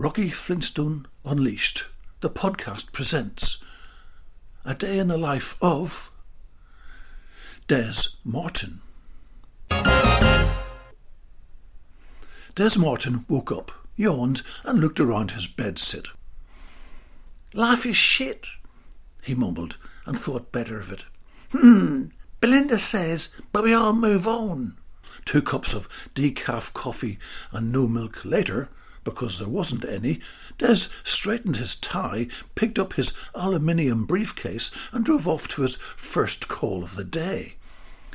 Rocky Flintstone Unleashed, the podcast presents A Day in the Life of Des Martin. Des Martin woke up, yawned, and looked around his bedsit. Life is shit, he mumbled, and thought better of it. Hmm, Belinda says, but we all move on. Two cups of decaf coffee and no milk later, because there wasn't any, Des straightened his tie, picked up his aluminium briefcase, and drove off to his first call of the day.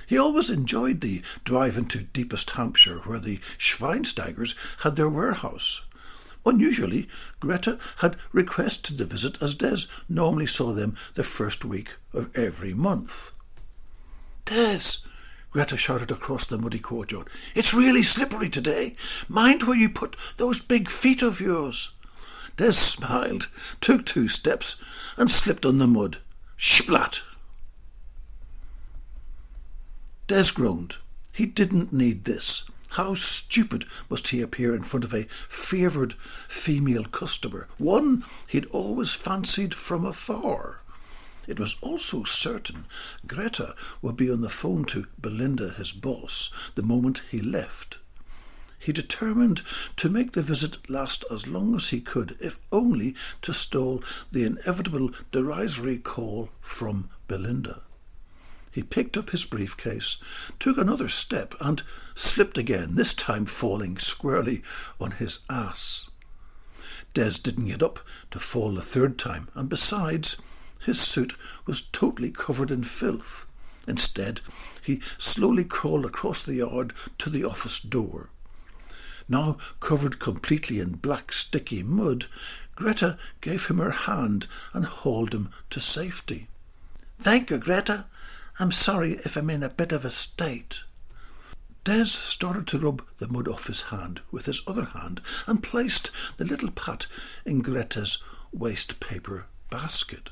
He always enjoyed the drive into deepest Hampshire, where the Schweinsteigers had their warehouse. Unusually, Greta had requested the visit as Des normally saw them the first week of every month. Des, Greta shouted across the muddy courtyard, it's really slippery today. Mind where you put those big feet of yours. Des smiled, took two steps, and slipped on the mud. Splat! Des groaned. He didn't need this. How stupid must he appear in front of a favoured female customer, one he'd always fancied from afar. It was also certain Greta would be on the phone to Belinda, his boss, the moment he left. He determined to make the visit last as long as he could, if only to stall the inevitable derisory call from Belinda. He picked up his briefcase, took another step, and slipped again, this time falling squarely on his ass. Des didn't get up to fall the third time, and besides, his suit was totally covered in filth. Instead, he slowly crawled across the yard to the office door. Now covered completely in black sticky mud, Greta gave him her hand and hauled him to safety. Thank you, Greta. I'm sorry if I'm in a bit of a state. Des started to rub the mud off his hand with his other hand and placed the little pat in Greta's waste paper basket.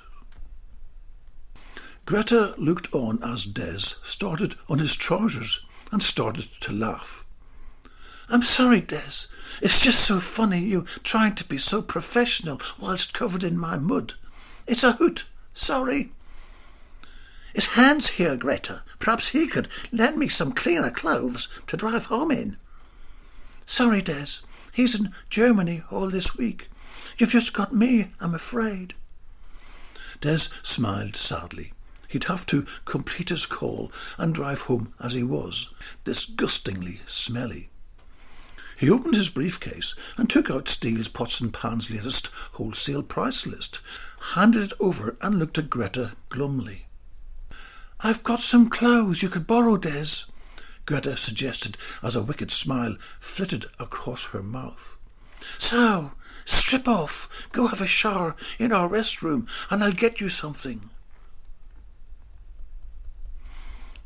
Greta looked on as Des started on his trousers and started to laugh. I'm sorry, Des. It's just so funny you trying to be so professional whilst covered in my mud. It's a hoot. Sorry. It's Hans here, Greta. Perhaps he could lend me some cleaner clothes to drive home in. Sorry, Des. He's in Germany all this week. You've just got me, I'm afraid. Des smiled sadly. He'd have to complete his call and drive home as he was, disgustingly smelly. He opened his briefcase and took out Steele's Pots and Pans latest wholesale price list, handed it over, and looked at Greta glumly. I've got some clothes you could borrow, Des, Greta suggested as a wicked smile flitted across her mouth. So, strip off, go have a shower in our restroom, and I'll get you something.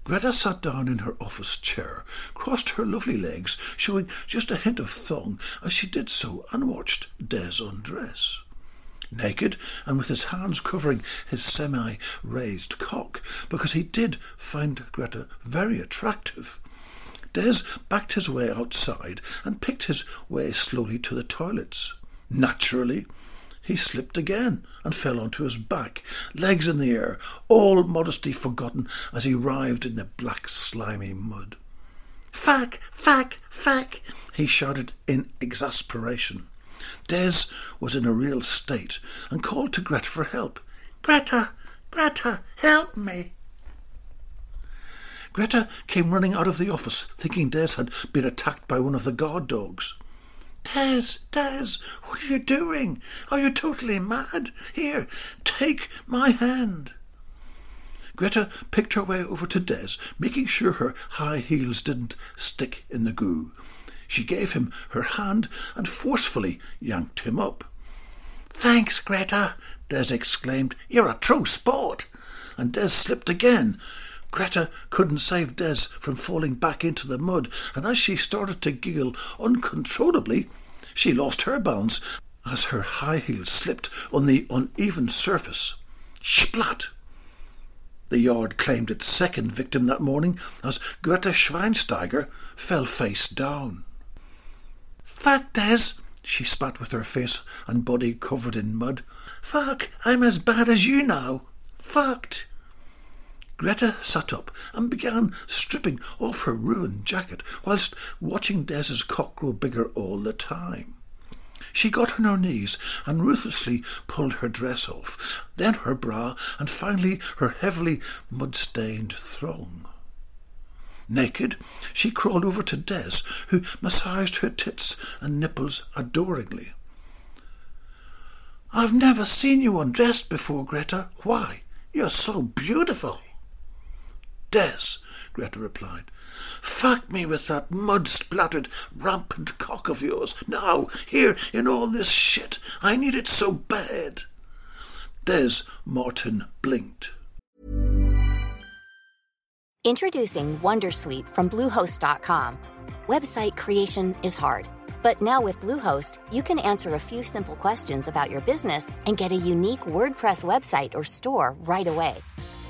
Greta sat down in her office chair, crossed her lovely legs, showing just a hint of thong as she did so, and watched Des undress. Naked, and with his hands covering his semi raised cock, because he did find Greta very attractive. Des backed his way outside and picked his way slowly to the toilets. Naturally, he slipped again and fell onto his back, legs in the air, all modesty forgotten as he writhed in the black, slimy mud. Fack, fack, fack, he shouted in exasperation. Des was in a real state and called to Greta for help. Greta, Greta, help me. Greta came running out of the office, thinking Des had been attacked by one of the guard dogs. Des, Des, what are you doing? Are you totally mad? Here, take my hand. Greta picked her way over to Des, making sure her high heels didn't stick in the goo. She gave him her hand and forcefully yanked him up. Thanks, Greta, Des exclaimed. You're a true sport. And Des slipped again, Greta couldn't save Des from falling back into the mud, and as she started to giggle uncontrollably, she lost her balance as her high heels slipped on the uneven surface. Splat! The yard claimed its second victim that morning as Greta Schweinsteiger fell face down. Fuck, Des, she spat with her face and body covered in mud. Fuck, I'm as bad as you now. Fucked. Greta sat up and began stripping off her ruined jacket whilst watching Des's cock grow bigger all the time. She got on her knees and ruthlessly pulled her dress off, then her bra, and finally her heavily mud-stained thong. Naked, she crawled over to Des, who massaged her tits and nipples adoringly. I've never seen you undressed before, Greta. Why? You're so beautiful. Des, Greta replied. Fuck me with that mud splattered, rampant cock of yours. Now, here, in all this shit. I need it so bad. Des Martin blinked. Introducing Wondersuite from Bluehost.com. Website creation is hard, but now with Bluehost, you can answer a few simple questions about your business and get a unique WordPress website or store right away.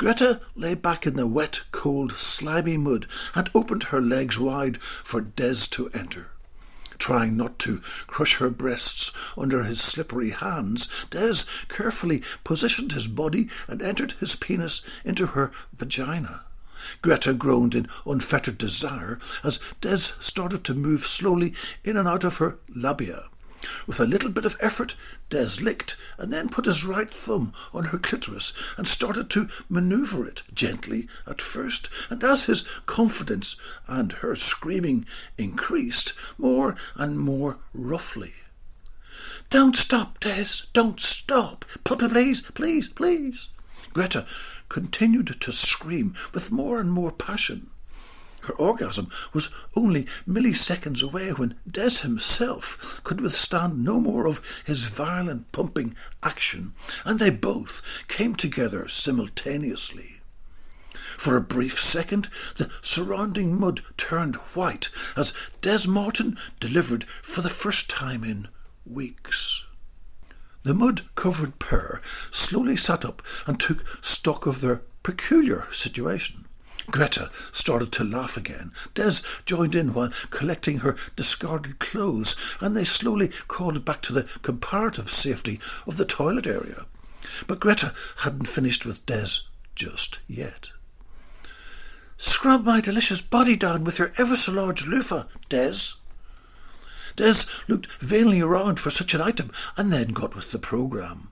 Greta lay back in the wet, cold, slimy mud and opened her legs wide for Des to enter. Trying not to crush her breasts under his slippery hands, Des carefully positioned his body and entered his penis into her vagina. Greta groaned in unfettered desire as Des started to move slowly in and out of her labia. With a little bit of effort, Des licked and then put his right thumb on her clitoris and started to maneuver it gently at first, and as his confidence and her screaming increased, more and more roughly. Don't stop, Des! Don't stop! Please, please, please! Greta continued to scream with more and more passion. Her orgasm was only milliseconds away when Des himself could withstand no more of his violent pumping action, and they both came together simultaneously. For a brief second, the surrounding mud turned white as Des Martin delivered for the first time in weeks. The mud covered pair slowly sat up and took stock of their peculiar situation. Greta started to laugh again. Des joined in while collecting her discarded clothes, and they slowly crawled back to the comparative safety of the toilet area. But Greta hadn't finished with Des just yet. Scrub my delicious body down with your ever so large loofah, Des. Des looked vainly around for such an item and then got with the programme.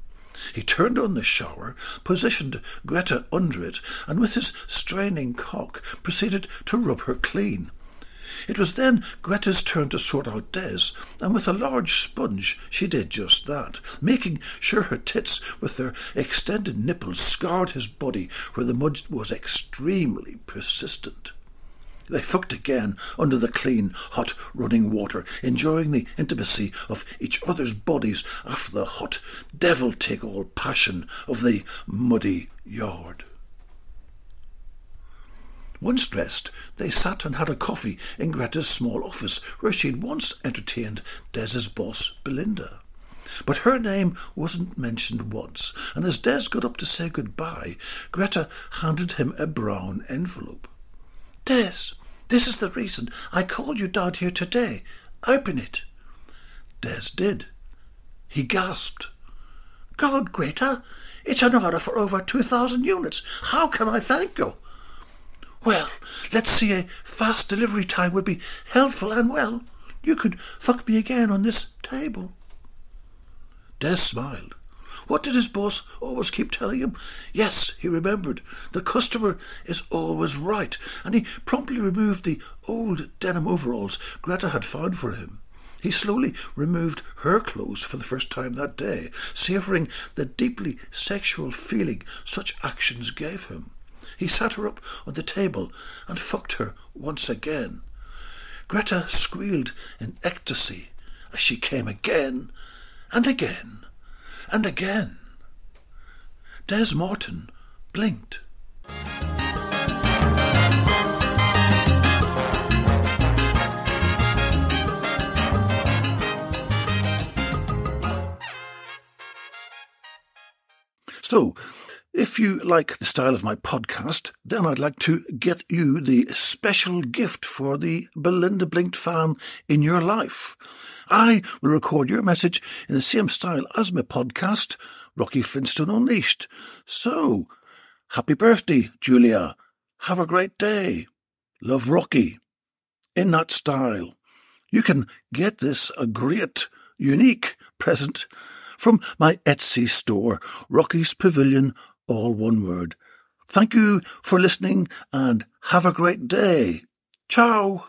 He turned on the shower, positioned Greta under it, and with his straining cock proceeded to rub her clean. It was then Greta's turn to sort out Des, and with a large sponge she did just that, making sure her tits with their extended nipples scarred his body where the mud was extremely persistent. They fucked again under the clean, hot running water, enjoying the intimacy of each other's bodies after the hot, devil take all passion of the muddy yard. Once dressed, they sat and had a coffee in Greta's small office where she'd once entertained Des's boss, Belinda. But her name wasn't mentioned once, and as Des got up to say goodbye, Greta handed him a brown envelope. Des, this is the reason I called you down here today. Open it. Des did. He gasped. God, Greta, it's an order for over 2,000 units. How can I thank you? Well, let's see, a fast delivery time would be helpful, and well, you could fuck me again on this table. Des smiled. What did his boss always keep telling him? Yes, he remembered. The customer is always right, and he promptly removed the old denim overalls Greta had found for him. He slowly removed her clothes for the first time that day, savouring the deeply sexual feeling such actions gave him. He sat her up on the table and fucked her once again. Greta squealed in ecstasy as she came again and again and again. Des Martin blinked. So, if you like the style of my podcast, then I'd like to get you the special gift for the Belinda Blinked fan in your life. I will record your message in the same style as my podcast, Rocky Flintstone Unleashed. So, happy birthday, Julia. Have a great day. Love Rocky. In that style. You can get this a great, unique present from my Etsy store, Rocky's Pavilion, all one word. Thank you for listening and have a great day. Ciao.